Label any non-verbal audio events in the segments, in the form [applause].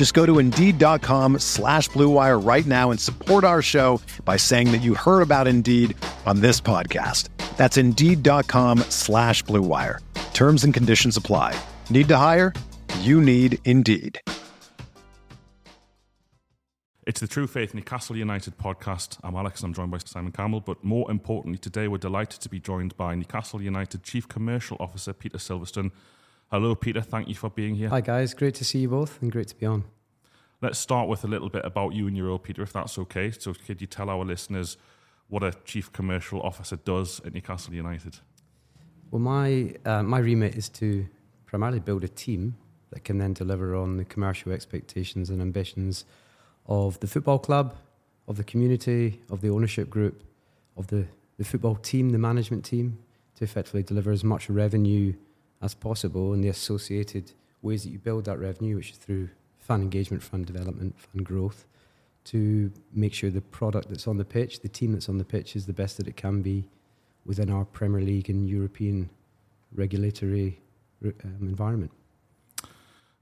Just go to Indeed.com slash BlueWire right now and support our show by saying that you heard about Indeed on this podcast. That's Indeed.com slash BlueWire. Terms and conditions apply. Need to hire? You need Indeed. It's the True Faith Newcastle United podcast. I'm Alex and I'm joined by Simon Campbell. But more importantly, today we're delighted to be joined by Newcastle United Chief Commercial Officer Peter Silverstone. Hello, Peter. Thank you for being here. Hi, guys. Great to see you both and great to be on. Let's start with a little bit about you and your role, Peter, if that's okay. So, could you tell our listeners what a Chief Commercial Officer does at Newcastle United? Well, my, uh, my remit is to primarily build a team that can then deliver on the commercial expectations and ambitions of the football club, of the community, of the ownership group, of the, the football team, the management team, to effectively deliver as much revenue as possible and the associated ways that you build that revenue, which is through fan engagement, fan development, fan growth, to make sure the product that's on the pitch, the team that's on the pitch, is the best that it can be within our Premier League and European regulatory um, environment.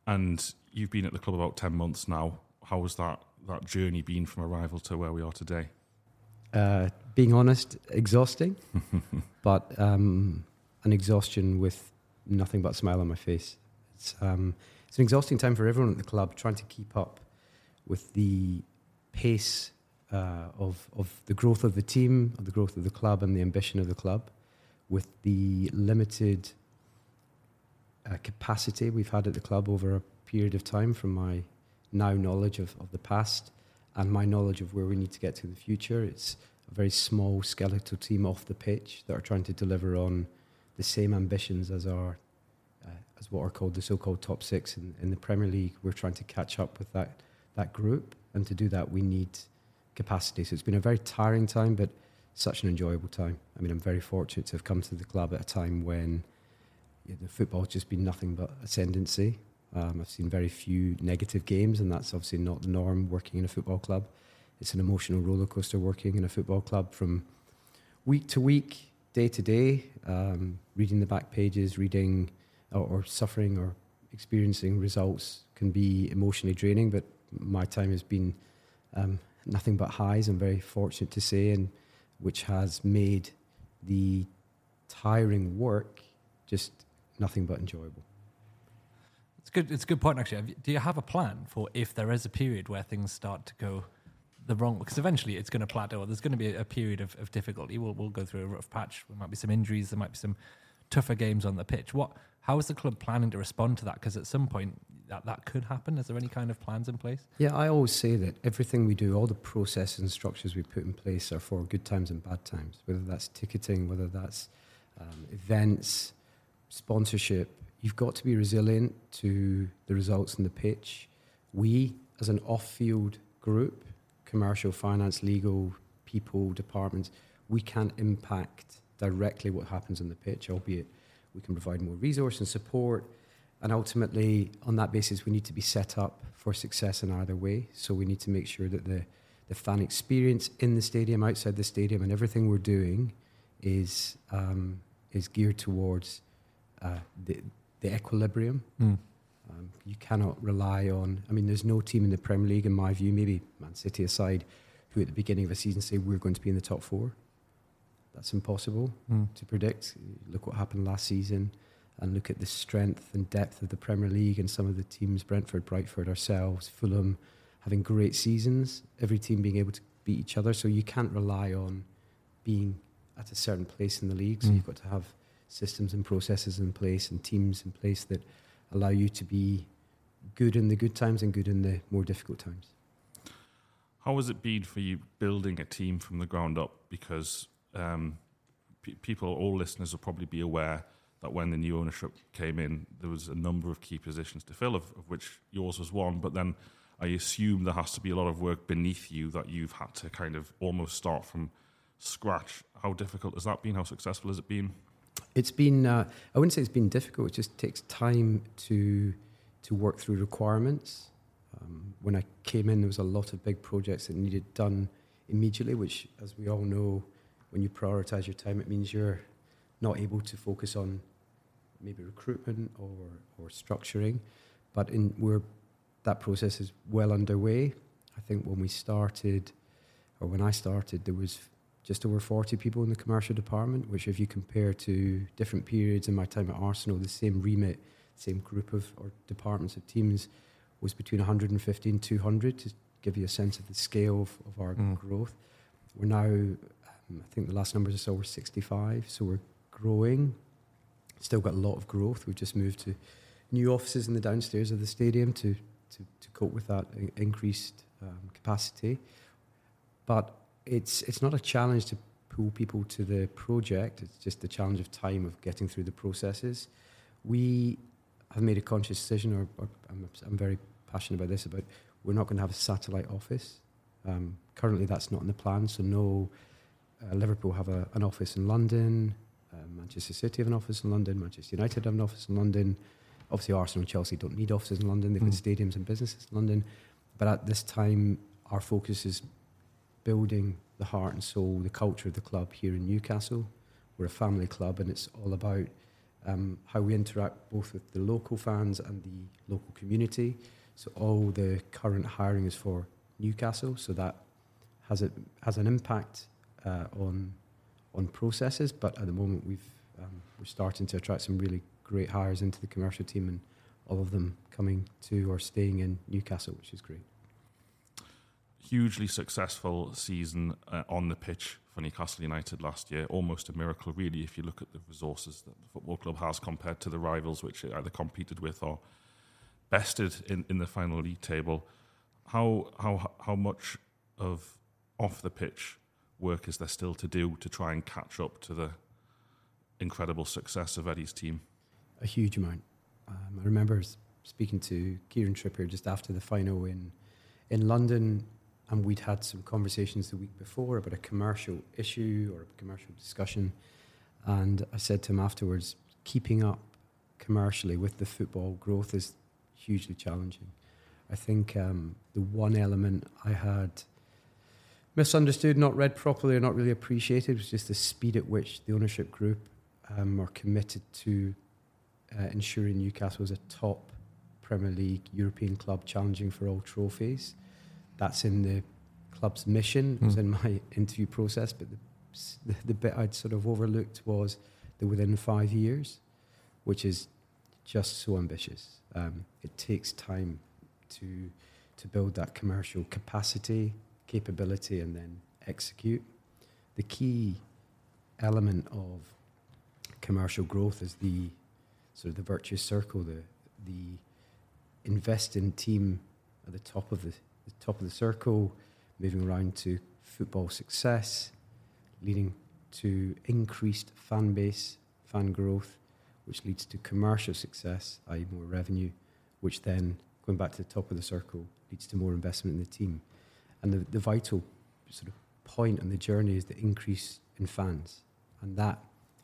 And you've been at the club about 10 months now. How has that, that journey been from arrival to where we are today? Uh, being honest, exhausting, [laughs] but um, an exhaustion with nothing but a smile on my face. It's, um, it's an exhausting time for everyone at the club trying to keep up with the pace uh, of, of the growth of the team, of the growth of the club, and the ambition of the club, with the limited uh, capacity we've had at the club over a period of time from my now knowledge of, of the past and my knowledge of where we need to get to in the future. It's a very small skeletal team off the pitch that are trying to deliver on the same ambitions as our uh, as what are called the so-called top six in, in the Premier League. We're trying to catch up with that that group, and to do that, we need capacity. So it's been a very tiring time, but such an enjoyable time. I mean, I'm very fortunate to have come to the club at a time when the football's just been nothing but ascendancy. Um, I've seen very few negative games, and that's obviously not the norm working in a football club. It's an emotional roller coaster working in a football club from week to week day to day, um, reading the back pages, reading or, or, suffering or experiencing results can be emotionally draining. But my time has been um, nothing but highs. I'm very fortunate to say, and which has made the tiring work just nothing but enjoyable. It's good. It's a good point, actually. Do you have a plan for if there is a period where things start to go the wrong because eventually it's going to plateau. There's going to be a, period of, of difficulty. We'll, we'll go through a rough patch. There might be some injuries. There might be some tougher games on the pitch. What? How is the club planning to respond to that? Because at some point that, that could happen. Is there any kind of plans in place? Yeah, I always say that everything we do, all the processes and structures we put in place are for good times and bad times. Whether that's ticketing, whether that's um, events, sponsorship. You've got to be resilient to the results in the pitch. We, as an off-field group, commercial, finance, legal, people, departments, we can impact directly what happens on the pitch, albeit we can provide more resource and support. And ultimately, on that basis, we need to be set up for success in either way. So we need to make sure that the, the fan experience in the stadium, outside the stadium, and everything we're doing is, um, is geared towards uh, the, the equilibrium. Mm. Um, you cannot rely on. I mean, there's no team in the Premier League, in my view, maybe Man City aside, who at the beginning of a season say we're going to be in the top four. That's impossible mm. to predict. Look what happened last season, and look at the strength and depth of the Premier League and some of the teams: Brentford, Brightford, ourselves, Fulham, having great seasons. Every team being able to beat each other. So you can't rely on being at a certain place in the league. So Mm. you've got to have systems and processes in place and teams in place that allow you to be good in the good times and good in the more difficult times. How has it been for you building a team from the ground up? Because um, pe- people, all listeners, will probably be aware that when the new ownership came in, there was a number of key positions to fill, of, of which yours was one. But then I assume there has to be a lot of work beneath you that you've had to kind of almost start from scratch. How difficult has that been? How successful has it been? It's been, uh, I wouldn't say it's been difficult, it just takes time to, to work through requirements. Um, when I came in, there was a lot of big projects that needed done immediately, which, as we all know, when you prioritize your time, it means you're not able to focus on maybe recruitment or, or structuring. But in, we're, that process is well underway. I think when we started, or when I started, there was just over 40 people in the commercial department, which, if you compare to different periods in my time at Arsenal, the same remit, same group of or departments of teams was between 150 and 200 to give you a sense of the scale of, of our Mm. growth. We're now, um, I think the last numbers I saw were 65, so we're growing. Still got a lot of growth. We've just moved to new offices in the downstairs of the stadium to, to, to cope with that increased um, capacity. But it's it's not a challenge to pull people to the project. It's just the challenge of time of getting through the processes. We have made a conscious decision, or, or I'm, I'm very passionate about this. About we're not going to have a satellite office. Um, currently, that's not in the plan. So no, uh, Liverpool have a, an office in London. Uh, Manchester City have an office in London. Manchester United have an office in London. Obviously, Arsenal and Chelsea don't need offices in London. They've got Mm. stadiums and businesses in London. But at this time, our focus is building the heart and soul, the culture of the club here in Newcastle. We're a family club, and it's all about um, how we interact both with the local fans and the local community. So all the current hiring is for Newcastle, so that has it has an impact uh, on on processes. But at the moment, we've um, we're starting to attract some really great hires into the commercial team, and all of them coming to or staying in Newcastle, which is great. Hugely successful season uh, on the pitch for Newcastle United last year. Almost a miracle, really, if you look at the resources that the football club has compared to the rivals which it either competed with or bested in, in the final league table. How how how much of off the pitch work is there still to do to try and catch up to the incredible success of Eddie's team? a huge amount. Um, I remember speaking to Kieran Trippier just after the final in in London, and we'd had some conversations the week before about a commercial issue or a commercial discussion. And I said to him afterwards, keeping up commercially with the football growth is hugely challenging. I think um, the one element I had misunderstood, not read properly, or not really appreciated was just the speed at which the ownership group um, are committed to uh, ensuring Newcastle is a top Premier League European club challenging for all trophies. That's in the club's mission. It was Mm. in my [laughs] interview process, but the, the, the bit I'd sort of overlooked was the within five years, which is just so ambitious. Um, it takes time to to build that commercial capacity, capability, and then execute. The key element of commercial growth is the sort of the virtuous circle, the the invest in team at the top of the top of the circle, moving around to football success, leading to increased fan base, fan growth, which leads to commercial success, i.e., more revenue, which then, going back to the top of the circle, leads to more investment in the team. And the, the vital sort of point on the journey is the increase in fans. And that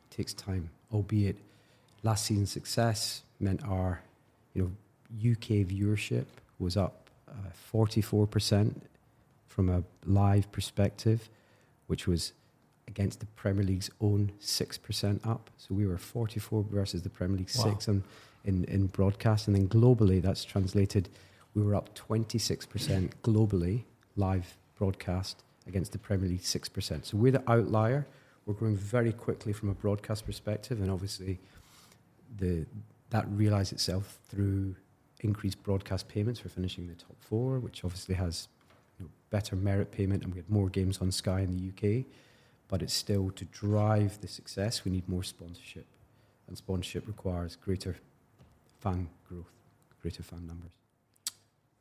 takes time, albeit last season's success meant our you know, UK viewership was up 44% from a live perspective, which was against the Premier League's own 6% up. So we were 44 versus the Premier League Wow. 6 on, in, in broadcast. And then globally, that's translated, we were up 26% globally, live broadcast, against the Premier League 6%. So we're the outlier. We're growing very quickly from a broadcast perspective. And obviously, the, that realised itself through increased broadcast payments for finishing the top four, which obviously has you know, better merit payment, and we had more games on Sky in the UK. but it's still to drive the success. We need more sponsorship, and sponsorship requires greater fan growth, greater fan numbers.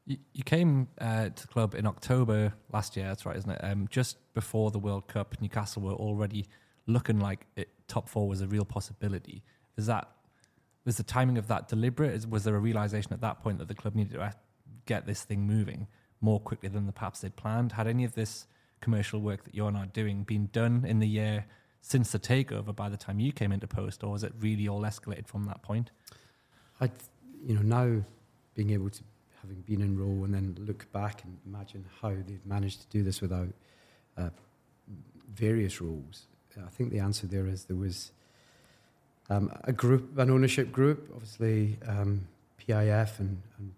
You, came uh, to the club in October last year. That's right, isn't it? Um, just before the World Cup, Newcastle were already looking like it, top four was a real possibility. Is that was the timing of that deliberate? Was there a realization at that point that the club needed to get this thing moving more quickly than the perhaps they'd planned? Had any of this commercial work that you're now doing been done in the year since the takeover by the time you came into post, or was it really all escalated from that point? I, you know, now being able to having been in role and then look back and imagine how they've managed to do this without uh, various roles. I think the answer there is there was um, a group, an ownership group, obviously um, PIF and, and,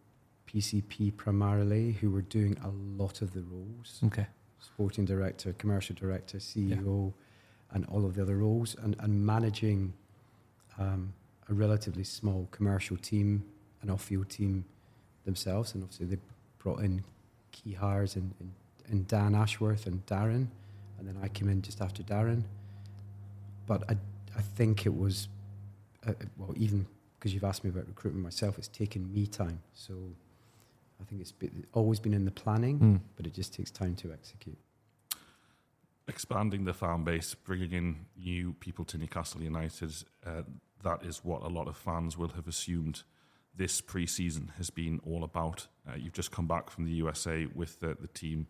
PCP primarily, who were doing a lot of the roles. Okay. Sporting director, commercial director, CEO, yeah. and all of the other roles, and, and managing um, a relatively small commercial team, an off-field team themselves, and obviously they brought in key hires in, in, in Dan Ashworth and Darren, and then I came in just after Darren. But I, I think it was uh, well, even because you've asked me about recruitment myself, it's taken me time. So I think it's been, always been in the planning, mm. but it just takes time to execute. Expanding the fan base, bringing in new people to Newcastle United, uh, that is what a lot of fans will have assumed this pre-season has been all about. Uh, you've just come back from the USA with the, the team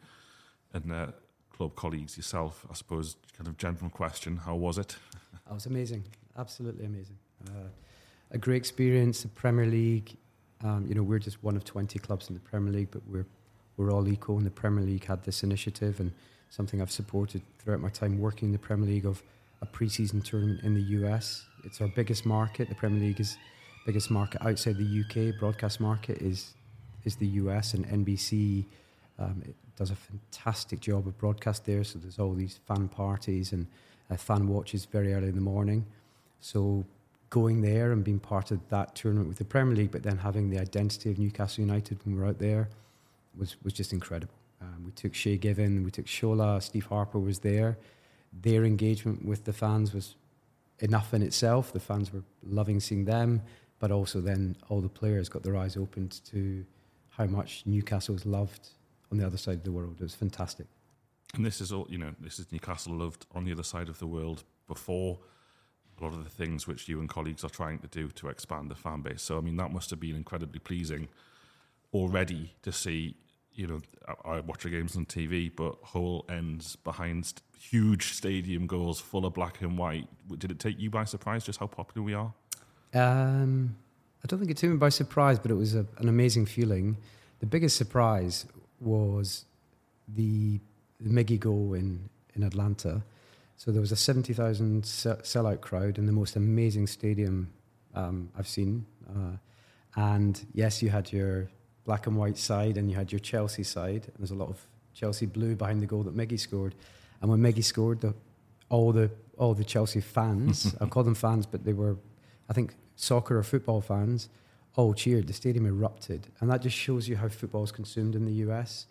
and uh, club colleagues yourself. I suppose, kind of general question: How was it? It was amazing, absolutely amazing. Uh, a great experience. The Premier League, um, you know, we're just one of 20 clubs in the Premier League, but we're we're all equal. And the Premier League had this initiative, and something I've supported throughout my time working in the Premier League of a pre-season tournament in the US. It's our biggest market. The Premier League is biggest market outside the UK. Broadcast market is is the US, and NBC um, does a fantastic job of broadcast there. So there's all these fan parties and uh, fan watches very early in the morning. So going there and being part of that tournament with the Premier League, but then having the identity of Newcastle United when we were out there was was just incredible. Um, we took Shay Given, we took Shola, Steve Harper was there. Their engagement with the fans was enough in itself. The fans were loving seeing them, but also then all the players got their eyes opened to how much Newcastle was loved on the other side of the world. It was fantastic. And this is all you know. This is Newcastle loved on the other side of the world before a lot of the things which you and colleagues are trying to do to expand the fan base. So, I mean, that must have been incredibly pleasing already to see. You know, I, watch the games on TV, but whole ends behind huge stadium goals full of black and white. Did it take you by surprise just how popular we are? Um, I don't think it took me by surprise, but it was a, an amazing feeling. The biggest surprise was the, the Miggy goal in, in Atlanta so there was a 70,000 sellout crowd in the most amazing stadium um, I've seen. Uh, and yes, you had your black and white side and you had your Chelsea side. And there's a lot of Chelsea blue behind the goal that Miggy scored. And when Miggy scored, the, all the all the Chelsea fans, [laughs] I call them fans, but they were, I think, soccer or football fans, all cheered. The stadium erupted, and that just shows you how football is consumed in the US.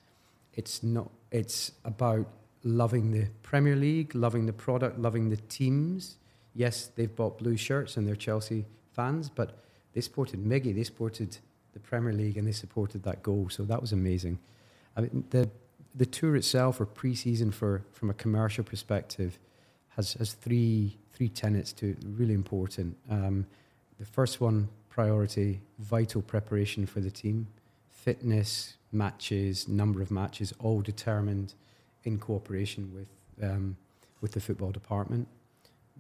It's not. It's about loving the Premier League, loving the product, loving the teams. Yes, they've bought blue shirts and they're Chelsea fans, but they supported Miggy, they supported the Premier League, and they supported that goal. So that was amazing. I mean, the the tour itself, or pre-season for from a commercial perspective, has has three three tenets to it, really important. Um, the first one, priority, vital preparation for the team, fitness, matches, number of matches, all determined in cooperation with um, with the football department.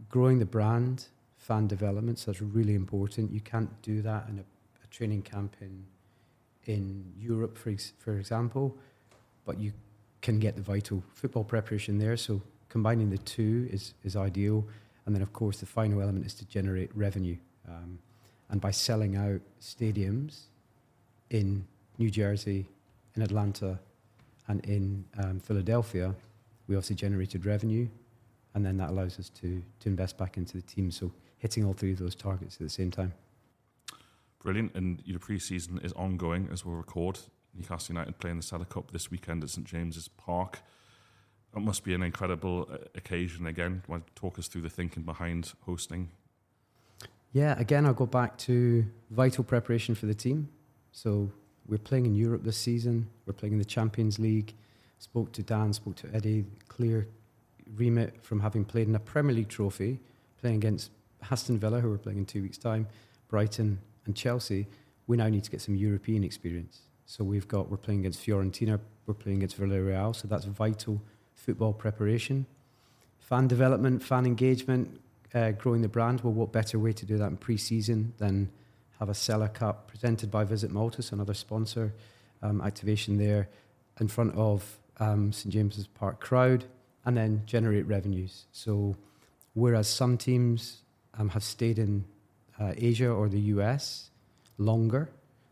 Growing the brand, fan development, so that's really important. You can't do that in a, a training camp in in Europe, for ex- for example, but you can get the vital football preparation there. So combining the two is is ideal. And then, of course, the final element is to generate revenue. Um, and by selling out stadiums in New Jersey, in Atlanta, and in um, Philadelphia, we obviously generated revenue, and then that allows us to to invest back into the team. So hitting all three of those targets at the same time. Brilliant, and your pre-season is ongoing as we record. Newcastle United playing the Sela Cup this weekend at St James's Park. That must be an incredible uh, occasion again. Want to talk us through the thinking behind hosting? Yeah, again, I'll go back to vital preparation for the team. So we're playing in Europe this season. We're playing in the Champions League. Spoke to Dan, spoke to Eddie. Clear remit from having played in a Premier League trophy, playing against Aston Villa, who we're playing in two weeks' time, Brighton and Chelsea. We now need to get some European experience. So we've got we're playing against Fiorentina, we're playing against Villarreal. So that's vital football preparation, fan development, fan engagement, uh, growing the brand. Well, what better way to do that in pre-season than have a Sela Cup presented by Visit Malta, another sponsor um, activation there in front of um, St James's Park crowd, and then generate revenues. So, whereas some teams um, have stayed in uh, Asia or the US longer,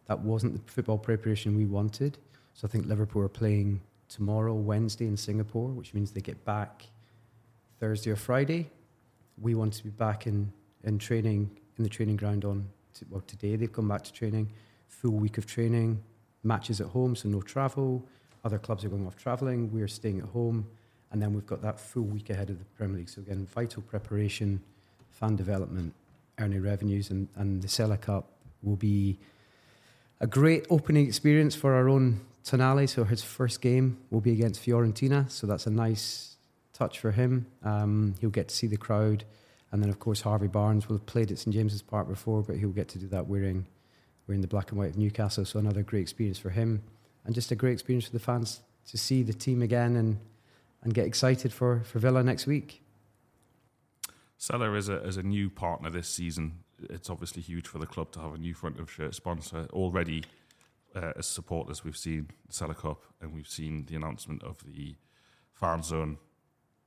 that wasn't the football preparation we wanted. So, I think Liverpool are playing tomorrow, Wednesday in Singapore, which means they get back Thursday or Friday. We want to be back in, in training in the training ground on well today they've come back to training, full week of training, matches at home, so no travel. Other clubs are going off travelling. We're staying at home, and then we've got that full week ahead of the Premier League. So again, vital preparation, fan development, earning revenues, and, and the Sela Cup will be a great opening experience for our own Tonali. So his first game will be against Fiorentina, so that's a nice touch for him. Um, he'll get to see the crowd and then, of course, Harvey Barnes will have played at St James's Park before, but he'll get to do that wearing, wearing the black and white of Newcastle. So another great experience for him, and just a great experience for the fans to see the team again and and get excited for, for Villa next week. Sela is a, as a new partner this season. It's obviously huge for the club to have a new front of shirt sponsor. Already, uh, as supporters, we've seen Sela Cup and we've seen the announcement of the fan zone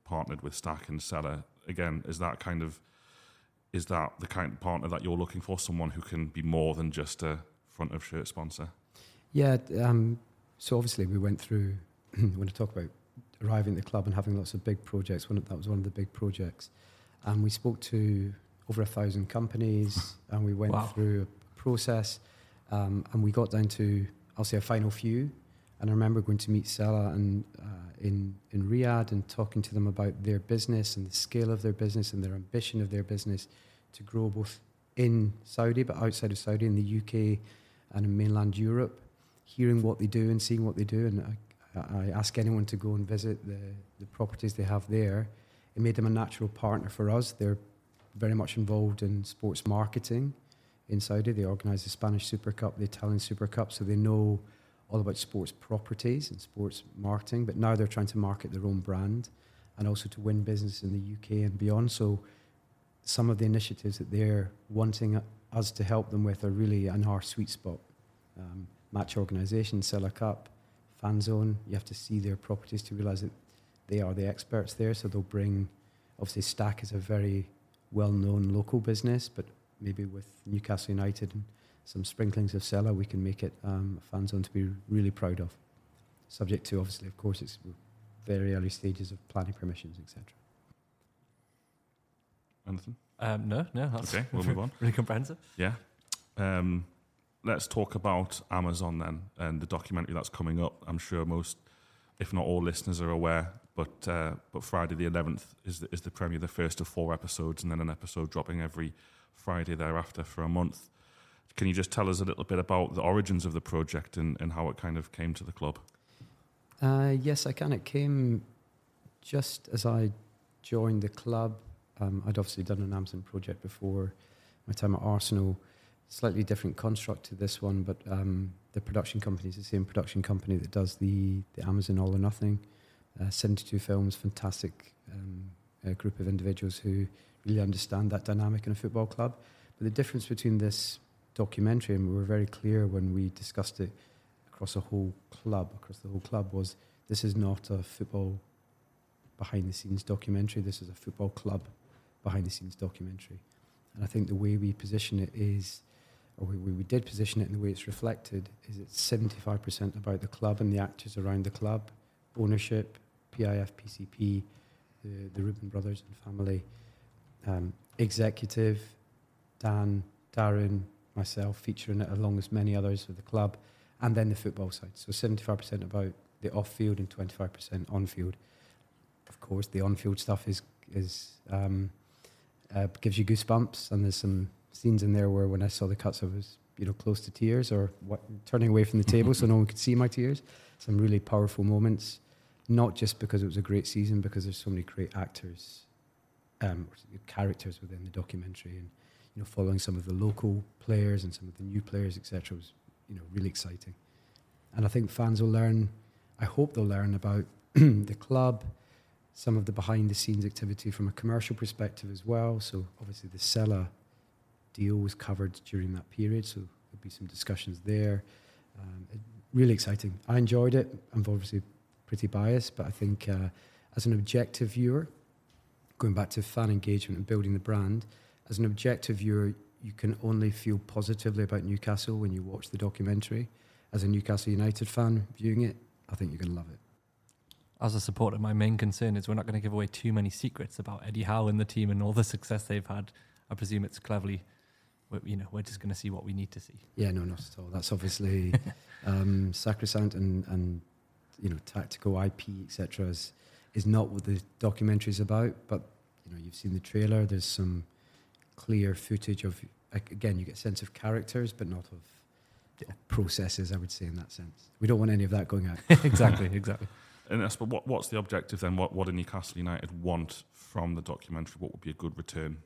partnered with Stack and Sela again, is that kind of is that the kind of partner that you're looking for? Someone who can be more than just a front of shirt sponsor. Yeah. Um, so obviously we went through [clears throat] when I talk about arriving at the club and having lots of big projects. One, that was one of the big projects, and we spoke to over a thousand companies, [laughs] and we went wow. through a process, um, and we got down to I'll say a final few. And I remember going to meet Sela and uh, in in Riyadh and talking to them about their business and the scale of their business and their ambition of their business to grow both in Saudi but outside of Saudi in the UK and in mainland Europe. Hearing what they do and seeing what they do, and I, I ask anyone to go and visit the the properties they have there. It made them a natural partner for us. They're very much involved in sports marketing in Saudi. They organise the Spanish Super Cup, the Italian Super Cup, so they know all about sports properties and sports marketing, but now they're trying to market their own brand and also to win business in the UK and beyond. So some of the initiatives that they're wanting us to help them with are really in our sweet spot. Um, match organisation, Sela Cup, fan zone. You have to see their properties to realise that they are the experts there. So they'll bring, obviously, Stack is a very well-known local business, but maybe with Newcastle United and some sprinklings of Sela, we can make it um, a fan zone to be really proud of. Subject to, obviously, of course, it's very early stages of planning permissions, etc. Anything? Um, no, no. That's okay, we'll move on. [laughs] really comprehensive. Yeah. Um, let's talk about Amazon then and the documentary that's coming up. I'm sure most, if not all, listeners are aware. But uh, but Friday the 11th is the, is the premiere, the first of four episodes, and then an episode dropping every Friday thereafter for a month. Can you just tell us a little bit about the origins of the project and, and how it kind of came to the club? Uh, yes, I can. It came just as I joined the club. Um, I'd obviously done an Amazon project before my time at Arsenal. Slightly different construct to this one, but um, the production company is the same production company that does the, the Amazon All or Nothing. Uh, 72 films, fantastic um, group of individuals who really understand that dynamic in a football club. But the difference between this documentary, and we were very clear when we discussed it across a whole club, across the whole club, was this is not a football behind the scenes documentary. This is a football club behind the scenes documentary. And I think the way we position it is, or we, we did position it in the way it's reflected, is it's 75% about the club and the actors around the club, ownership, PIF, PCP, the, the Reuben brothers and family, um, executive, Dan, Darren, myself featuring it along with many others of the club, and then the football side. So 75% about the off field and 25% on field. of course, the on-field stuff is is um, uh, gives you goosebumps, and there's some scenes in there where when I saw the cuts, I was you know close to tears or what, turning away from the table so [laughs] no one could see my tears. Some really powerful moments, not just because it was a great season, because there's so many great actors, um, characters within the documentary, and you know following some of the local players and some of the new players, etc. was you know really exciting, and I think fans will learn. I hope they'll learn about [clears throat] the club, some of the behind the scenes activity from a commercial perspective as well. So obviously the Sela deal was covered during that period, so there'll be some discussions there. Um, it, really exciting. I enjoyed it. I'm obviously pretty biased, but I think uh, as an objective viewer, going back to fan engagement and building the brand, as an objective viewer, you can only feel positively about Newcastle when you watch the documentary. As a Newcastle United fan viewing it, I think you're going to love it. As a supporter, my main concern is we're not going to give away too many secrets about Eddie Howe and the team and all the success they've had. I presume it's cleverly you know, we're just going to see what we need to see. Yeah, no, not at all. That's obviously [laughs] um, sacrosanct and, and you know tactical IP, etc. Is is not what the documentary is about. But you know, you've seen the trailer. There's some clear footage of again, you get a sense of characters, but not of, yeah. processes. I would say in that sense, we don't want any of that going out. [laughs] [laughs] exactly, exactly. And that's, but what, what's the objective then? What, what do Newcastle United want from the documentary? What would be a good return?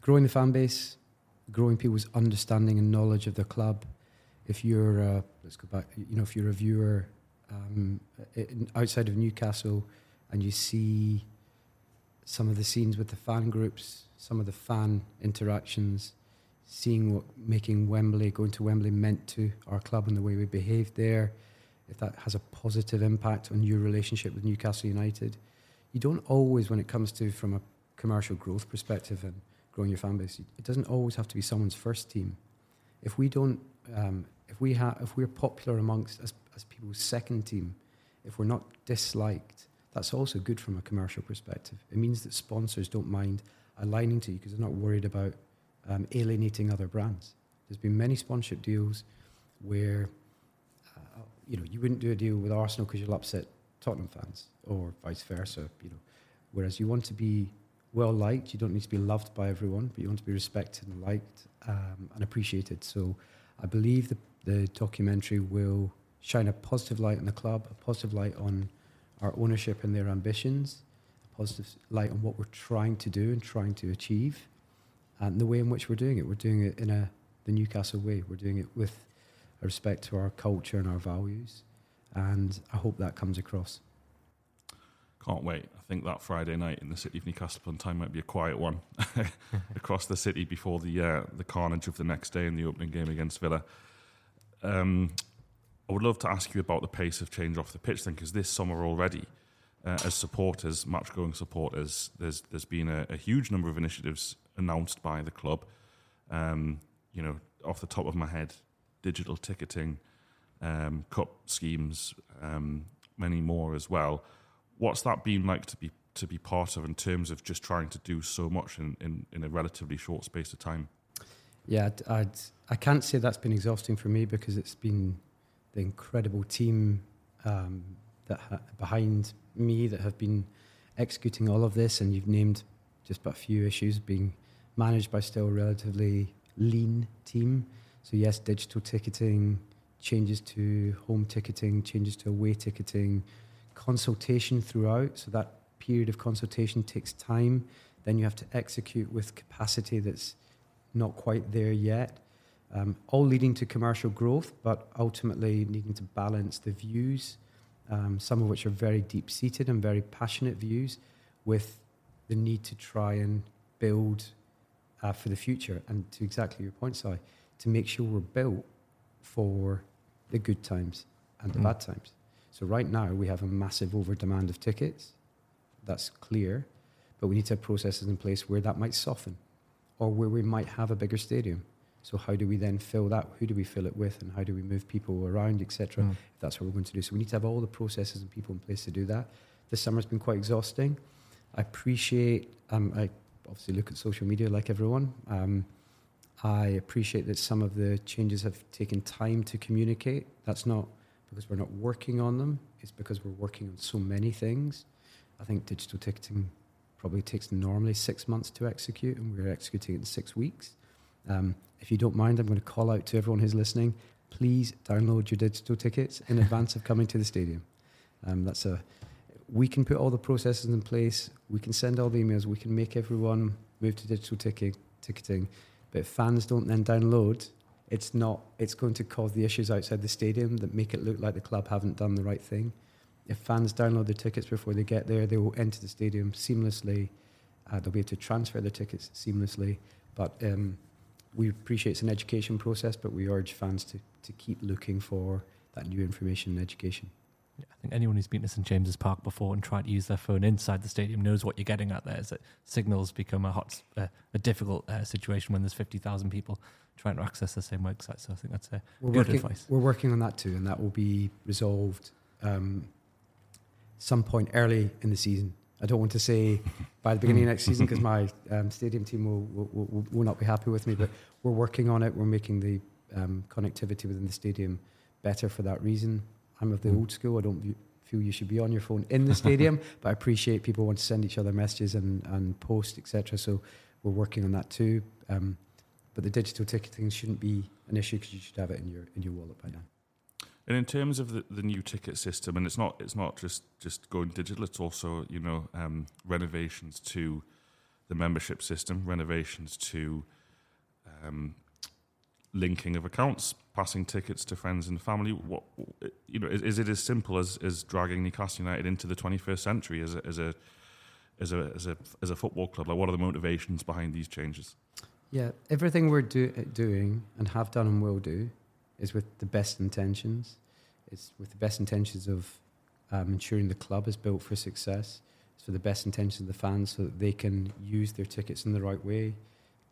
Growing the fan base, growing people's understanding and knowledge of the club. If you're, uh, let's go back, you know, if you're a viewer um, outside of Newcastle and you see some of the scenes with the fan groups, some of the fan interactions, seeing what making Wembley, going to Wembley meant to our club and the way we behaved there, if that has a positive impact on your relationship with Newcastle United. You don't always, when it comes to from a commercial growth perspective and growing your fan base. It doesn't always have to be someone's first team. If we don't, um, if we have, if we're popular amongst as, as people's second team, if we're not disliked, that's also good from a commercial perspective. It means that sponsors don't mind aligning to you because they're not worried about um, alienating other brands. There's been many sponsorship deals where uh, you know you wouldn't do a deal with Arsenal because you'll upset Tottenham fans, or vice versa. You know, whereas you want to be well liked. You don't need to be loved by everyone, but you want to be respected and liked um, and appreciated. So I believe the, the documentary will shine a positive light on the club, a positive light on our ownership and their ambitions, positive light on what we're trying to do and trying to achieve, and the way in which we're doing it. We're doing it in a the Newcastle way. We're doing it with respect to our culture and our values, and I hope that comes across. Can't wait. I think that Friday night in the city of Newcastle upon Tyne might be a quiet one [laughs] across the city before the uh, the carnage of the next day in the opening game against Villa. Um, I would love to ask you about the pace of change off the pitch then, because this summer already, uh, as supporters, match-going supporters, there's there's been a, a, huge number of initiatives announced by the club. Um, you know, off the top of my head, digital ticketing, um, cup schemes, um, many more as well what's that been like to be to be part of in terms of just trying to do so much in, in, in a relatively short space of time? Yeah, I'd, I'd, I can not say that's been exhausting for me because it's been the incredible team um, that ha- behind me that have been executing all of this, and you've named just but a few issues being managed by still relatively lean team. So yes, digital ticketing, changes to home ticketing, changes to away ticketing, consultation throughout. So that period of consultation takes time. Then you have to execute with capacity that's not quite there yet. Um, all leading to commercial growth, but ultimately needing to balance the views, um, some of which are very deep seated and very passionate views, with the need to try and build uh, for the future. And to exactly your point, Si, to make sure we're built for the good times and the mm. bad times. So right now we have a massive over demand of tickets. That's clear, but we need to have processes in place where that might soften, or where we might have a bigger stadium. So how do we then fill that? Who do we fill it with, and how do we move people around, etc. Mm. If that's what we're going to do, so we need to have all the processes and people in place to do that. This summer's been quite exhausting. I appreciate. Um, I obviously look at social media like everyone. Um, I appreciate that some of the changes have taken time to communicate. That's not because we're not working on them. It's because we're working on so many things. I think digital ticketing probably takes normally six months to execute, and we're executing it in six weeks. Um, if you don't mind, I'm going to call out to everyone who's listening. Please download your digital tickets in advance of coming to the stadium. Um, that's a we can put all the processes in place. We can send all the emails. We can make everyone move to digital ticket, ticketing. But if fans don't then download, it's not. It's going to cause the issues outside the stadium that make it look like the club haven't done the right thing. If fans download their tickets before they get there, they will enter the stadium seamlessly. Uh, they'll be able to transfer their tickets seamlessly. But um, we appreciate it's an education process, but we urge fans to, to keep looking for that new information and education. Yeah, I think anyone who's been to St James's Park before and tried to use their phone inside the stadium knows what you're getting at there. Is that signals become a hot, uh, a difficult uh, situation when there's fifty thousand people trying to access the same website. So I think that's a we're good working, advice. We're working on that too, and that will be resolved um, some point early in the season. I don't want to say by the beginning of next season because [laughs] my um, stadium team will, will, will, will, not be happy with me, but we're working on it. We're making the um, connectivity within the stadium better for that reason. I'm of the mm. old school. I don't view, feel you should be on your phone in the stadium, [laughs] but I appreciate people want to send each other messages and, and post, etc. So we're working on that too. Um, but the digital ticketing shouldn't be an issue because you should have it in your in your wallet by now. And in terms of the, the new ticket system, and it's not it's not just just going digital. It's also you know um, renovations to the membership system, renovations to um, linking of accounts, passing tickets to friends and family. What you know is, is it as simple as, as dragging Newcastle United into the 21st century as a, as a as a as a as a football club? Like, what are the motivations behind these changes? Yeah, everything we're do, doing and have done and will do is with the best intentions. It's with the best intentions of um, ensuring the club is built for success. It's for the best intentions of the fans so that they can use their tickets in the right way,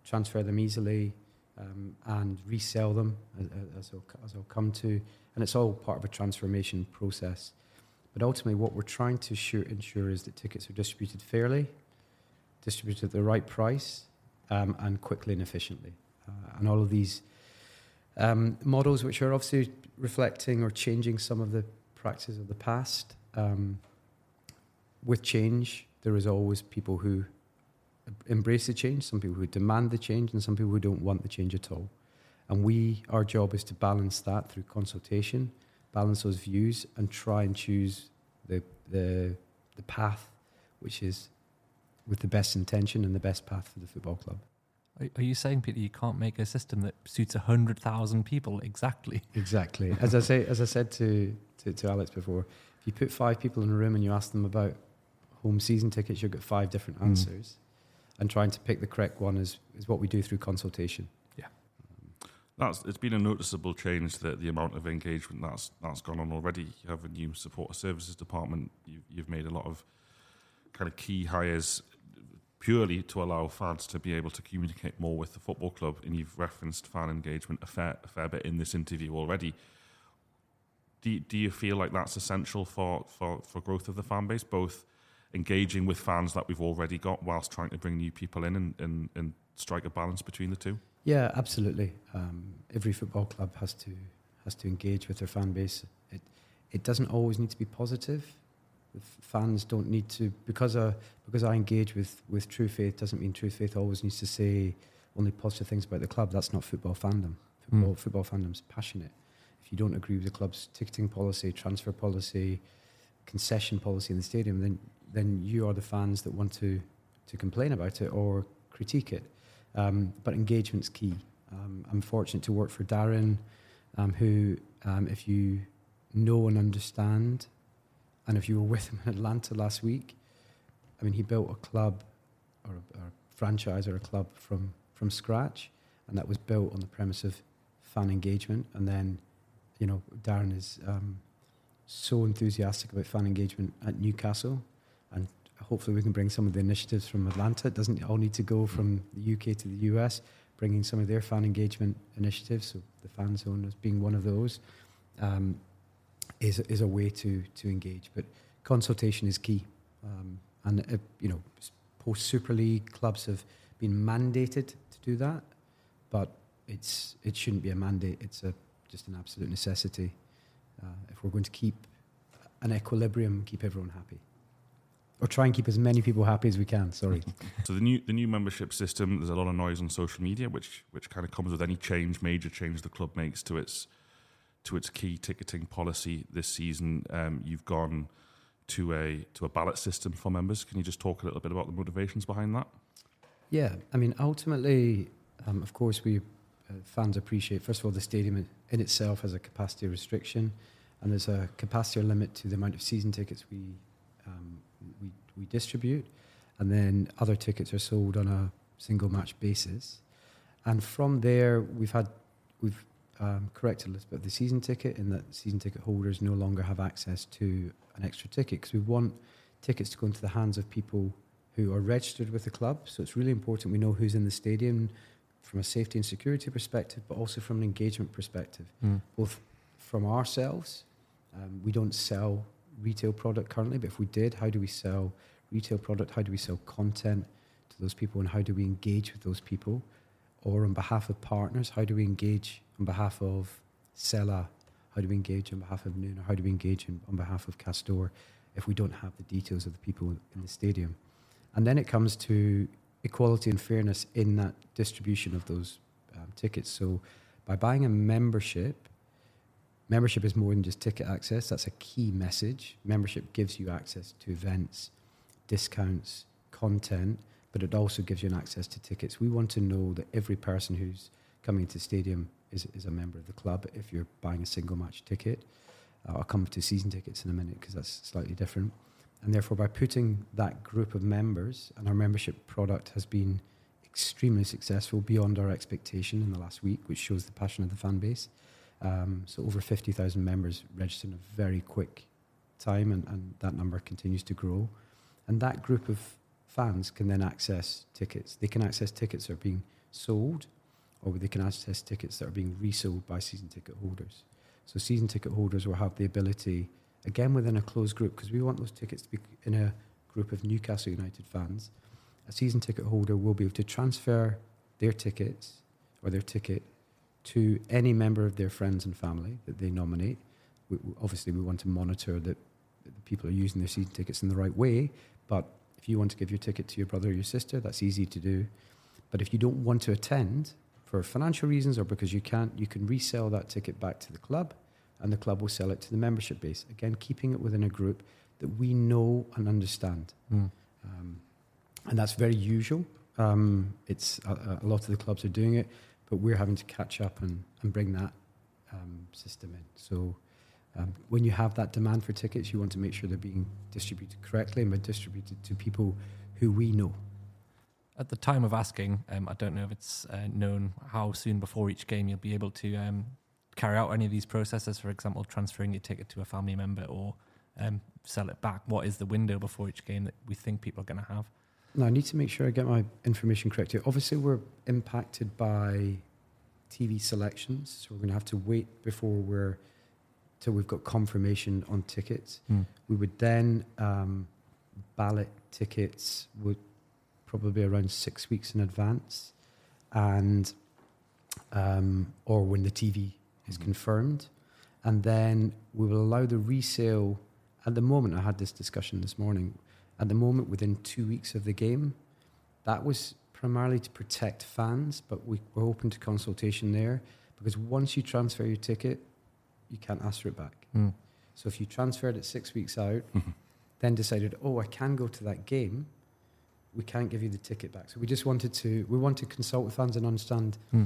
transfer them easily, um, and resell them, as, as, I'll, as I'll come to. And it's all part of a transformation process. But ultimately, what we're trying to ensure, ensure is that tickets are distributed fairly, distributed at the right price, um, and quickly and efficiently. Uh, and all of these um, models, which are obviously reflecting or changing some of the practices of the past. Um, with change, there is always people who embrace the change, some people who demand the change, and some people who don't want the change at all. And we, our job is to balance that through consultation, balance those views, and try and choose the the the path which is with the best intention and the best path for the football club. Are you saying, Peter, you can't make a system that suits hundred thousand people exactly? [laughs] Exactly. As I say, as I said to, to, to Alex before, if you put five people in a room and you ask them about home season tickets, you'll get five different mm. answers and trying to pick the correct one is, is what we do through consultation. Yeah. That's, it's been a noticeable change that the amount of engagement that's that's gone on already. You have a new support services department. You've, you've made a lot of kind of key hires purely to allow fans to be able to communicate more with the football club. And you've referenced fan engagement a fair, a fair bit in this interview already. Do do you feel like that's essential for, for, for growth of the fan base, both engaging with fans that we've already got whilst trying to bring new people in and, and, and strike a balance between the two? Yeah, absolutely. Um, every football club has to has to engage with their fan base. It it doesn't always need to be positive. The fans don't need to because I because I engage with with True Faith doesn't mean True Faith always needs to say only positive things about the club. That's not football fandom. Football mm. football fandom's passionate. If you don't agree with the club's ticketing policy, transfer policy, concession policy in the stadium, then then you are the fans that want to to complain about it or critique it. Um, but engagement's key. Um, I'm fortunate to work for Darren, um, who, um, if you know and understand, and if you were with him in Atlanta last week, I mean, he built a club or a, or a franchise or a club from, from scratch, and that was built on the premise of fan engagement. And then, you know, Darren is um, so enthusiastic about fan engagement at Newcastle. And hopefully we can bring some of the initiatives from Atlanta. It doesn't all need to go from the UK to the US, bringing some of their fan engagement initiatives, so the fan zone as being one of those, um, is, is a way to, to engage. But consultation is key. Um, and, uh, you know, post Super League clubs have been mandated to do that, but it's, it shouldn't be a mandate. It's a, just an absolute necessity uh, if we're going to keep an equilibrium, keep everyone happy. or try and keep as many people happy as we can. Sorry. [laughs] So the new the new membership system, there's a lot of noise on social media, which which kind of comes with any change, major change the club makes to its to its key ticketing policy this season. Um, you've gone to a to a ballot system for members. Can you just talk a little bit about the motivations behind that? Yeah, I mean, ultimately, um, of course, we uh, fans appreciate. First of all, the stadium in itself has a capacity restriction, and there's a capacity limit to the amount of season tickets we um, we we distribute, and then other tickets are sold on a single match basis. And from there, we've had we've um, corrected a little bit of the season ticket in that season ticket holders no longer have access to an extra ticket because we want tickets to go into the hands of people who are registered with the club. So it's really important we know who's in the stadium from a safety and security perspective, but also from an engagement perspective, Mm. both from ourselves. Um, we don't sell retail product currently, but if we did, how do we sell retail product? How do we sell content to those people, and how do we engage with those people? Or on behalf of partners, how do we engage on behalf of Sela? How do we engage on behalf of Noon? How do we engage in, on behalf of Castore if we don't have the details of the people in the stadium? And then it comes to equality and fairness in that distribution of those um, tickets. So by buying a membership, membership is more than just ticket access. That's a key message. Membership gives you access to events, discounts, content, but it also gives you an access to tickets. We want to know that every person who's coming to the stadium is, is a member of the club if you're buying a single match ticket. Uh, I'll come to season tickets in a minute because that's slightly different. And therefore, by putting that group of members, and our membership product has been extremely successful beyond our expectation in the last week, which shows the passion of the fan base. Um, so, over 50,000 members registered in a very quick time, and, and that number continues to grow. And that group of fans can then access tickets. They can access tickets that are being sold, or they can access tickets that are being resold by season ticket holders. So, season ticket holders will have the ability again within a closed group because we want those tickets to be in a group of Newcastle United fans. A season ticket holder will be able to transfer their tickets or their ticket to any member of their friends and family that they nominate. We, obviously, we want to monitor that people are using their season tickets in the right way. But if you want to give your ticket to your brother or your sister, that's easy to do. But if you don't want to attend for financial reasons or because you can't, you can resell that ticket back to the club and the club will sell it to the membership base. Again, keeping it within a group that we know and understand. Mm. Um, and that's very usual. Um, it's a, a lot of the clubs are doing it, but we're having to catch up and, and bring that um, system in. So um, when you have that demand for tickets, you want to make sure they're being distributed correctly and distributed to people who we know. At the time of asking, um, I don't know if it's uh, known how soon before each game you'll be able to um, carry out any of these processes. For example, transferring your ticket to a family member or um, sell it back. What is the window before each game that we think people are going to have? Now, I need to make sure I get my information correct here. Obviously, we're impacted by TV selections, so we're going to have to wait before we're till we've got confirmation on tickets. We would then um, ballot tickets would probably around six weeks in advance, and um, or when the TV is Mhm. confirmed, and then we will allow the resale. At the moment, I had this discussion this morning. At the moment, within two weeks of the game, that was primarily to protect fans, but we, we're open to consultation there because once you transfer your ticket, you can't ask for it back. Mm. So if you transferred it six weeks out, Mhm. then decided, oh, I can go to that game, we can't give you the ticket back. So we just wanted to, we want to consult with fans and understand Hmm.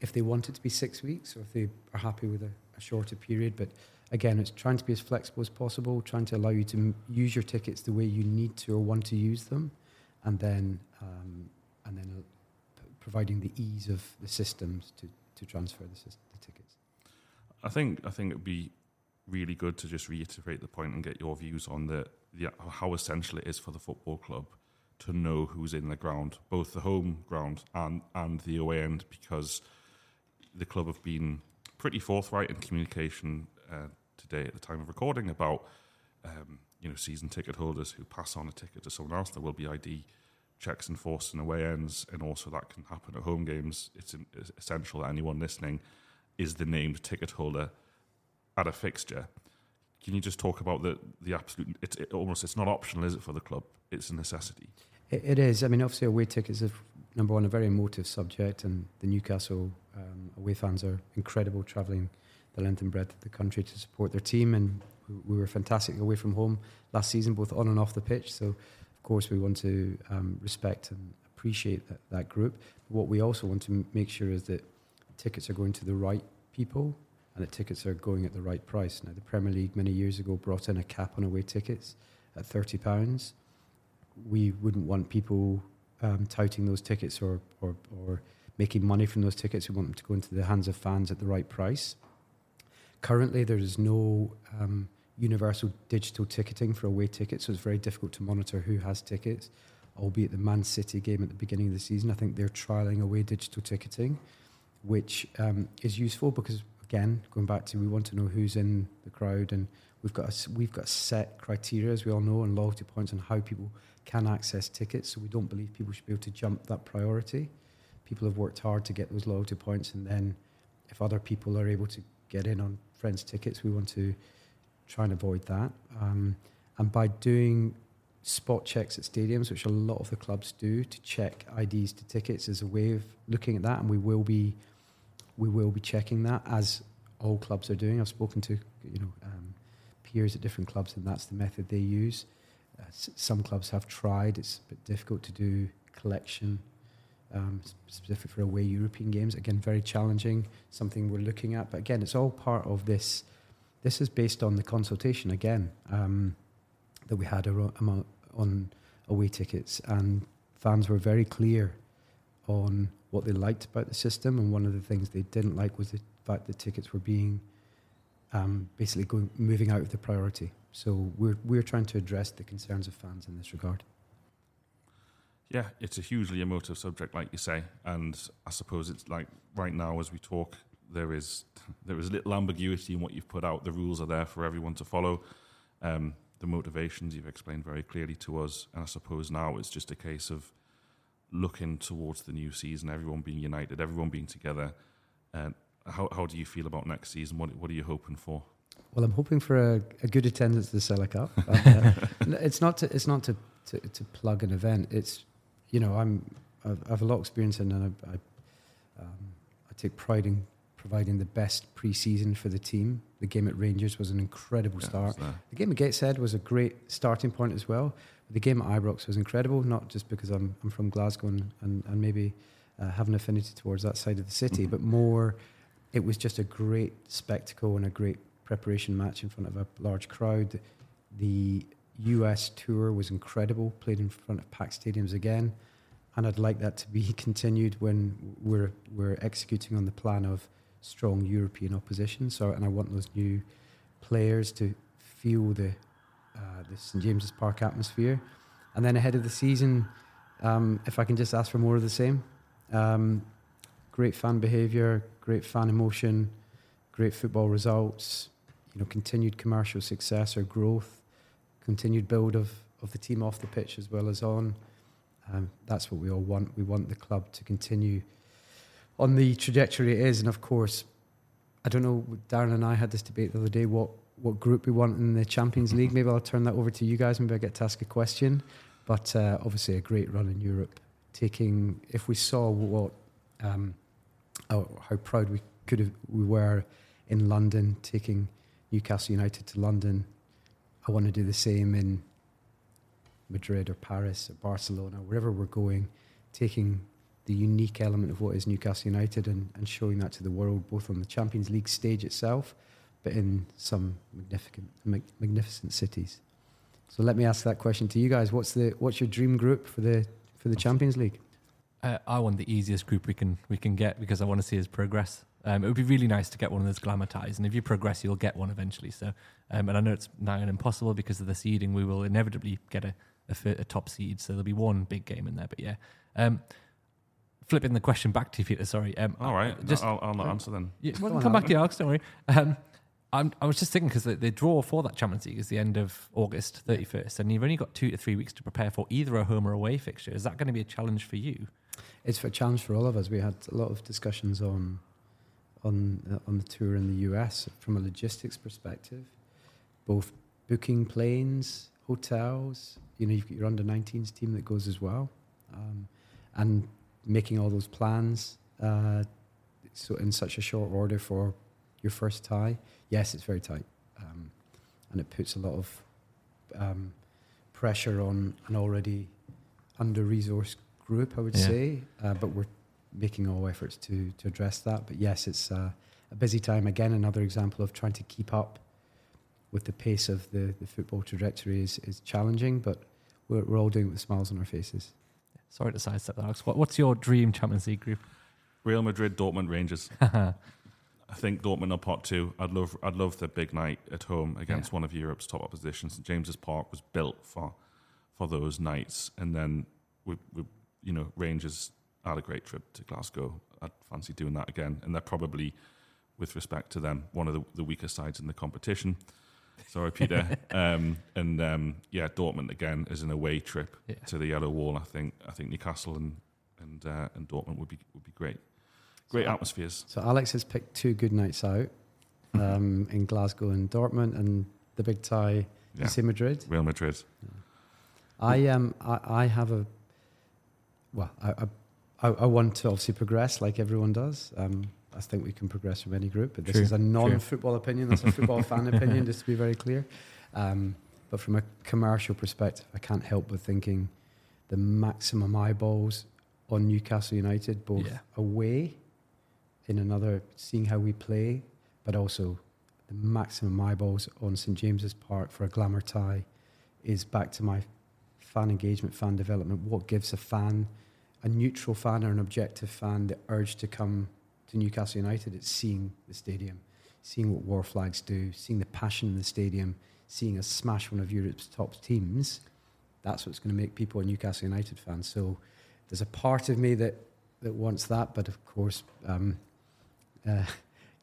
if they want it to be six weeks or if they are happy with a, a shorter period. But again, it's trying to be as flexible as possible, trying to allow you to m- use your tickets the way you need to or want to use them, and then um, and then uh, p- providing the ease of the systems to, to transfer the, sys- the tickets. I think I think it'd be really good to just reiterate the point and get your views on the, the how essential it is for the football club to know who's in the ground, both the home ground and and the away end, because the club have been pretty forthright in communication uh, today at the time of recording about um, you know season ticket holders who pass on a ticket to someone else. There will be ID checks enforced in away ends, and also that can happen at home games. It's, in, it's essential that anyone listening is the named ticket holder at a fixture. can you just talk about the the absolute? It's it almost it's not optional, is it, for the club? It's a necessity. It, it is. I mean, obviously, away tickets are number one a very emotive subject, and the Newcastle um, away fans are incredible, travelling the length and breadth of the country to support their team, and we, we were fantastic away from home last season, both on and off the pitch. So, of course, we want to um, respect and appreciate that, that group. But what we also want to m- make sure is that tickets are going to the right people and that tickets are going at the right price. Now, the Premier League many years ago brought in a cap on away tickets at thirty pounds. We wouldn't want people um, touting those tickets or, or or making money from those tickets. We want them to go into the hands of fans at the right price. Currently, there is no um, universal digital ticketing for away tickets, so it's very difficult to monitor who has tickets. Albeit the Man City game at the beginning of the season, I think they're trialing away digital ticketing, which um, is useful because again, going back to we want to know who's in the crowd, and we've got a, we've got set criteria as we all know and loyalty points on how people can access tickets. So we don't believe people should be able to jump that priority. People have worked hard to get those loyalty points, and then if other people are able to get in on friends' tickets, we want to try and avoid that. Um, and by doing spot checks at stadiums, which a lot of the clubs do, to check IDs to tickets, is a way of looking at that, and we will be we will be checking that as all clubs are doing. I've spoken to you know um, peers at different clubs, and that's the method they use. Uh, s- some clubs have tried; it's a bit difficult to do collection um, specific for away European games. Again, very challenging. Something we're looking at, but again, it's all part of this. This is based on the consultation again um, that we had amo- on away tickets, and fans were very clear on what they liked about the system, and one of the things they didn't like was the fact that tickets were being um, basically going moving out of the priority. So we're we're trying to address the concerns of fans in this regard. Yeah, it's a hugely emotive subject, like you say, and I suppose it's like right now as we talk, there is there is little ambiguity in what you've put out. The rules are there for everyone to follow. Um, the motivations you've explained very clearly to us, and I suppose now it's just a case of looking towards the new season, everyone being united, everyone being together. And how how do you feel about next season? What what are you hoping for? Well, I'm hoping for a, a good attendance at the Sela Cup. [laughs] Uh, it's not to, it's not to, to, to plug an event. It's you know I'm I've, I have a lot of experience in and I I, um, I take pride in providing the best pre-season for the team. The game at Rangers was an incredible Yeah, start. The game at Gateshead was a great starting point as well. The game at Ibrox was incredible, not just because I'm, I'm from Glasgow and, and, and maybe uh, have an affinity towards that side of the city, Mhm. but more, it was just a great spectacle and a great preparation match in front of a large crowd. The US tour was incredible, played in front of packed stadiums again. And I'd like that to be [laughs] continued when we're, we're executing on the plan of strong European opposition. So, and I want those new players to feel the uh, the St James's Park atmosphere. And then ahead of the season, um, if I can just ask for more of the same, um, great fan behaviour, great fan emotion, great football results, you know, continued commercial success or growth, continued build of, of the team off the pitch as well as on. Um, that's what we all want. We want the club to continue on the trajectory it is, and of course, I don't know. Darren and I had this debate the other day. What what group we want in the Champions [laughs] League? Maybe I'll turn that over to you guys. Maybe I get to ask a question. But uh, obviously, a great run in Europe. Taking if we saw what um, how, how proud we could have we were in London, taking Newcastle United to London. I want to do the same in Madrid or Paris or Barcelona, wherever we're going, taking the unique element of what is Newcastle United and, and showing that to the world, both on the Champions League stage itself, but in some magnificent, mag- magnificent cities. So let me ask that question to you guys. What's the what's your dream group for the for the Champions League? Uh, I want the easiest group we can we can get because I want to see his progress. Um, it would be really nice to get one of those glamour ties, and if you progress, you'll get one eventually. So, um, and I know it's now an impossible because of the seeding. We will inevitably get a, a, a top seed, so there'll be one big game in there. But yeah, um, flipping the question back to you, Peter. Sorry. Um, All right, I- just I'll, I'll not answer then. yeah, well, Go on, come back to you, Alex. Don't worry. Um, I'm, I was just thinking because the, the draw for that Champions League is the end of August 31st, and you've only got two to three weeks to prepare for either a home or away fixture. Is that going to be a challenge for you? It's a challenge for all of us. We had a lot of discussions on on uh, on the tour in the US from a logistics perspective. both booking planes, hotels. You know, you've got your under 19s team that goes as well, um, and making all those plans. Uh, so in such a short order for your first tie, yes, it's very tight, um, and it puts a lot of um, pressure on an already under-resourced group. I would Yeah. say, uh, but we're making all efforts to to address that. But yes, it's uh, a busy time. Again, another example of trying to keep up with the pace of the, the football trajectory is, is challenging, but we're, we're all doing it with smiles on our faces. Sorry to sidestep that, Alex. What, what's your dream Champions League group? Real Madrid, Dortmund, Rangers. [laughs] I think Dortmund are pot two. I'd love, I'd love the big night at home against Yeah. one of Europe's top oppositions. St James's Park was built for, for those nights, and then we, we, you know, Rangers had a great trip to Glasgow. I'd fancy doing that again, and they're probably, with respect to them, one of the, the weaker sides in the competition. Sorry, [laughs] Peter. um, and um, yeah, Dortmund again is an away trip Yeah. to the Yellow Wall. I think I think Newcastle and and uh, and Dortmund would be would be great. Great So- atmospheres. So Alex has picked two good nights out um, in Glasgow and Dortmund, and the big tie, Yeah. you say Madrid. Real Madrid. I um I, I have a well I, I I want to obviously progress like everyone does. Um, I think we can progress from any group, but this True, is a non-football opinion. That's a [laughs] football fan opinion, just to be very clear. Um, but from a commercial perspective, I can't help but thinking the maximum eyeballs on Newcastle United, both Yeah. away in another, seeing how we play, but also the maximum eyeballs on St James's Park for a glamour tie is back to my fan engagement, fan development. What gives a fan, a neutral fan or an objective fan, the urge to come to Newcastle United? It's seeing the stadium, seeing what Wor Flags do, seeing the passion in the stadium, seeing us smash one of Europe's top teams. That's what's going to make people a Newcastle United fan. So there's a part of me that, that wants that, but of course, um, uh,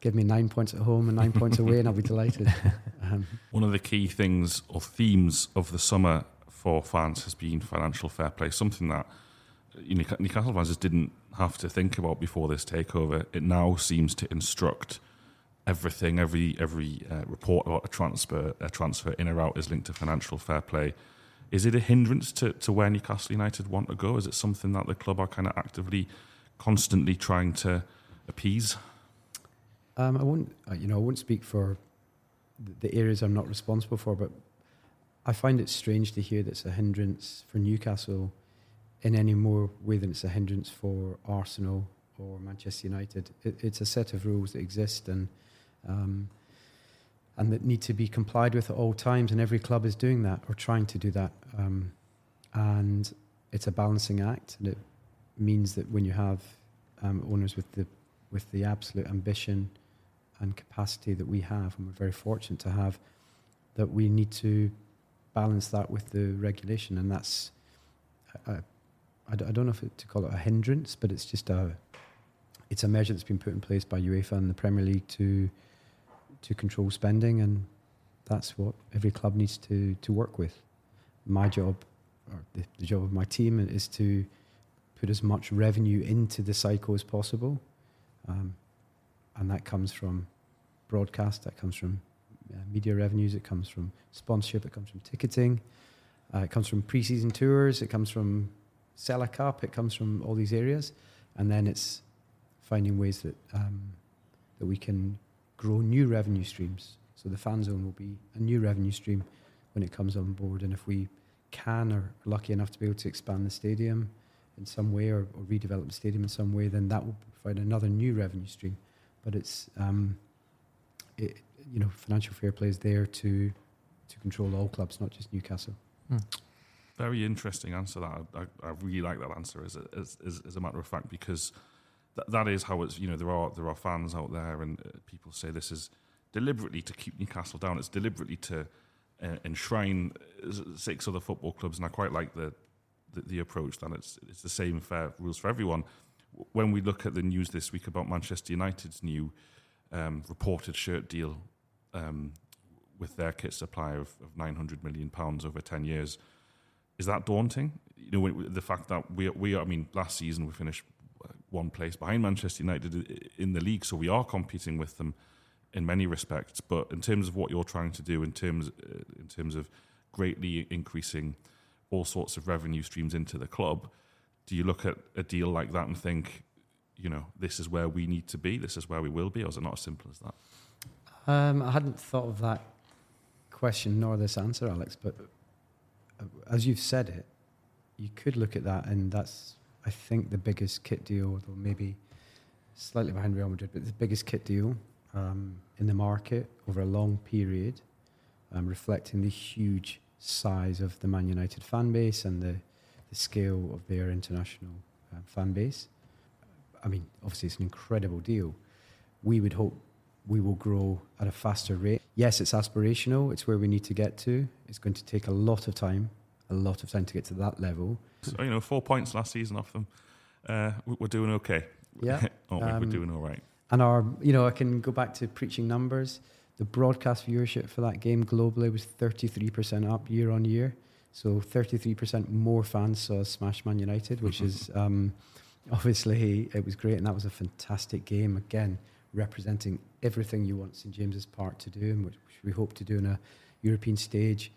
give me nine points at home and nine points away, and I'll be delighted. [laughs] Um, One of the key things or themes of the summer for fans has been financial fair play, something that Newcastle fans just didn't have to think about before this takeover. It now seems to instruct everything, every every uh, report about a transfer, a transfer in or out is linked to financial fair play. Is it a hindrance to, to where Newcastle United want to go? Is it something that the club are kind of actively, constantly trying to appease? Um, I won't, uh, you know, I won't speak for the areas I'm not responsible for, but I find it strange to hear that it's a hindrance for Newcastle in any more way than it's a hindrance for Arsenal or Manchester United. It, it's a set of rules that exist and um, and that need to be complied with at all times, and every club is doing that or trying to do that. Um, and it's a balancing act, and it means that when you have um, owners with the with the absolute ambition and capacity that we have, and we're very fortunate to have, that we need to balance that with the regulation, and that's I, I, I don't know if it, to call it a hindrance, but it's just a it's a measure that's been put in place by UEFA and the Premier League to to control spending, and that's what every club needs to to work with. My job, or the, the job of my team, is to put as much revenue into the cycle as possible, um, and that comes from broadcast, that comes from uh, media revenues, it comes from sponsorship, it comes from ticketing, uh, it comes from pre-season tours, it comes from Sela Cup, it comes from all these areas, and then it's finding ways that um, that we can grow new revenue streams. So the fan zone will be a new revenue stream when it comes on board, and if we can or are lucky enough to be able to expand the stadium in some way or, or redevelop the stadium in some way, then that will provide another new revenue stream. But it's um, it, you know financial fair play is there to to control all clubs, not just Newcastle. Very interesting answer. That I, I really like that answer as a, as, as, as a matter of fact because that, that is how it's. You know, there are there are fans out there, and uh, people say this is deliberately to keep Newcastle down. It's deliberately to uh, enshrine uh, six other football clubs, and I quite like the the, the approach that it's it's the same fair rules for everyone. When we look at the news this week about Manchester United's new um, reported shirt deal um, with their kit supply of, of 900 million pounds over 10 years, is that daunting? You know, the fact that we we I mean, last season we finished uh, one place behind Manchester United in the league, so we are competing with them. in many respects. But in terms of what you're trying to do, in terms uh, in terms of greatly increasing all sorts of revenue streams into the club, do you look at a deal like that and think, you know, this is where we need to be, this is where we will be, or is it not as simple as that? Um, I hadn't thought of that question nor this answer, Alex. But uh, as you've said it, you could look at that, and that's I think the biggest kit deal, though maybe slightly behind Real Madrid, but the biggest kit deal um, in the market over a long period, um, reflecting the huge size of the Man United fan base and the, the scale of their international uh, fan base. I mean, obviously, it's an incredible deal. We would hope we will grow at a faster rate. Yes, it's aspirational, it's where we need to get to. It's going to take a lot of time, a lot of time to get to that level. So, you know, four points last season off them. Uh, we're doing okay. Yeah. [laughs] We? Um, We're doing all right. And our, you know, I can go back to preaching numbers. The broadcast viewership for that game globally was 33% up year on year. So 33% more fans saw smash Man United, which [laughs] is um, obviously it was great, and that was a fantastic game. Again, representing everything you want St James's Park to do, and which we hope to do in a European stage.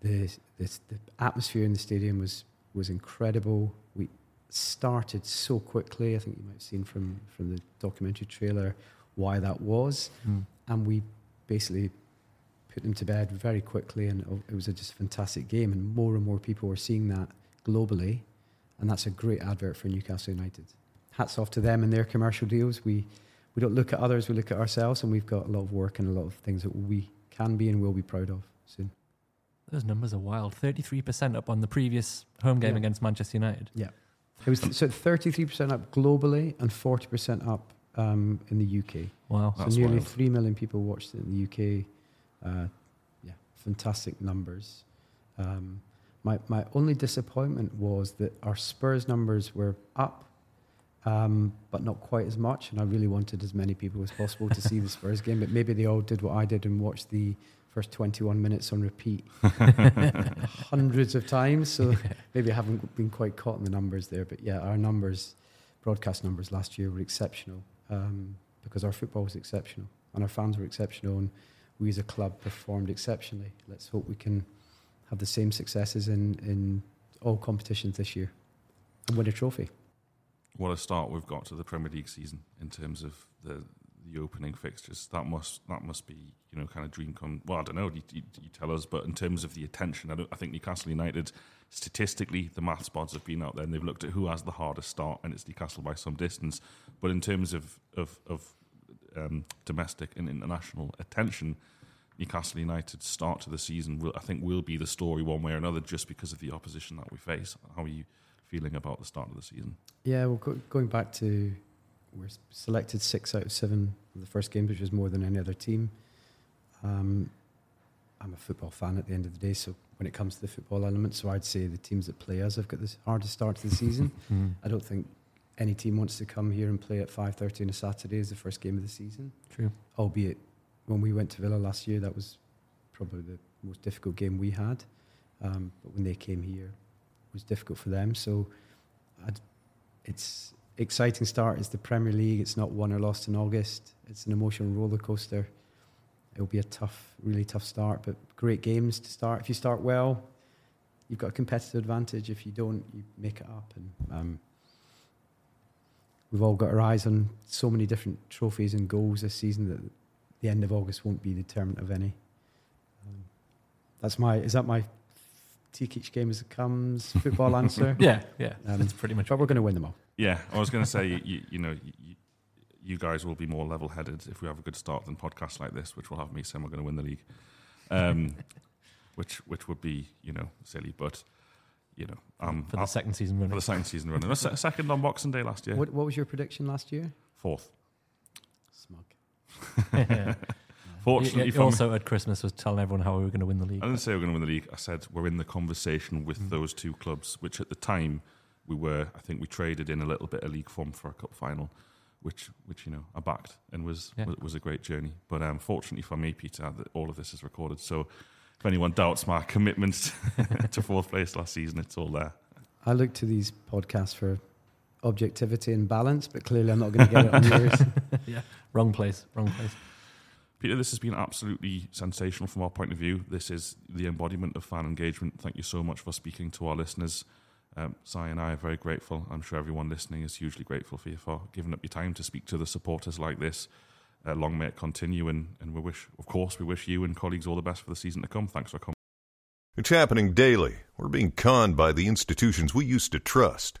The, the, the atmosphere in the stadium was was incredible. We started so quickly. I think you might have seen from from the documentary trailer why that was, Mm. and we basically put them to bed very quickly, and it was a just fantastic game. And more and more people were seeing that globally, and that's a great advert for Newcastle United. Hats off to them and their commercial deals. We we don't look at others; we look at ourselves, and we've got a lot of work and a lot of things that we can be and will be proud of soon. Those numbers are wild. Thirty-three percent up on the previous home game Yeah. against Manchester United. Yeah. It was so thirty three percent up globally and forty percent up um, in the UK. Wow. So That's nearly wild. three million people watched it in the UK. Uh, yeah, fantastic numbers. Um, my my only disappointment was that our Spurs numbers were up, um, but not quite as much. And I really wanted as many people as possible to see the Spurs game. But maybe they all did what I did and watched the first twenty one minutes on repeat [laughs] hundreds of times. So maybe I haven't been quite caught in the numbers there. But yeah, our numbers, broadcast numbers last year were exceptional um, because our football was exceptional and our fans were exceptional and we as a club performed exceptionally. Let's hope we can have the same successes in, in all competitions this year and win a trophy. What a start we've got to the Premier League season in terms of the the opening fixtures. That must that must be you know kind of dream come. Well, I don't know. You, you, you tell us, but in terms of the attention, I, I think Newcastle United statistically the math spots have been out there and they've looked at who has the hardest start, and it's Newcastle by some distance. But in terms of of, of um, domestic and international attention. Newcastle United's start to the season, will, I think, will be the story one way or another, just because of the opposition that we face. How are you feeling about the start of the season? Yeah, well, go, going back to we're selected six out of seven of the first games, which is more than any other team. Um, I'm a football fan at the end of the day, so when it comes to the football element, so I'd say the teams that play us have got the hardest start to the season. [laughs] Mm. I don't think any team wants to come here and play at 5.30 on a Saturday as the first game of the season, True. albeit when we went to Villa last year, that was probably the most difficult game we had. Um, but when they came here, it was difficult for them. So I'd, it's exciting start. It's the Premier League. It's not won or lost in August. It's an emotional roller coaster. It'll be a tough, really tough start, but great games to start. If you start well, you've got a competitive advantage. If you don't, you make it up. And um, we've all got our eyes on so many different trophies and goals this season that the end of August won't be determinant of any. Um, that's my. Is that my take each game as it comes football answer? [laughs] Yeah, yeah. Um, That's pretty much. But we're going to win them all. Yeah, I was going to say, [laughs] you, you know, you, you guys will be more level-headed if we have a good start than podcasts like this, which will have me saying we're going to win the league, um, [laughs] which which would be you know silly, but you know, um, for the I'll- second season running, for the second season running, Se- second on Boxing Day last year, What, what was your prediction last year? fourth. Smug. Yeah. Fortunately, You- for you me- also at Christmas was telling everyone how we were going to win the league. I didn't say we're going to win the league. I said we're in the conversation with Mm. those two clubs, which at the time we were. I think we traded in a little bit of league form for a cup final, which which you know I backed and was Yeah. was, was a great journey. But um, fortunately for me, Peter, that all of this is recorded. So if anyone doubts my commitment [laughs] to fourth place last season, it's all there. I look to these podcasts for objectivity and balance, but clearly I'm not going to get it on [laughs] yours. yeah, wrong place, wrong place. Peter, this has been absolutely sensational from our point of view. This is the embodiment of fan engagement. Thank you so much for speaking to our listeners. Um, and I are very grateful. I'm sure everyone listening is hugely grateful for you for giving up your time to speak to the supporters like this. Uh, long may it continue, and, and we wish, of course, we wish you and colleagues all the best for the season to come. Thanks for coming. It's happening daily. We're being conned by the institutions we used to trust.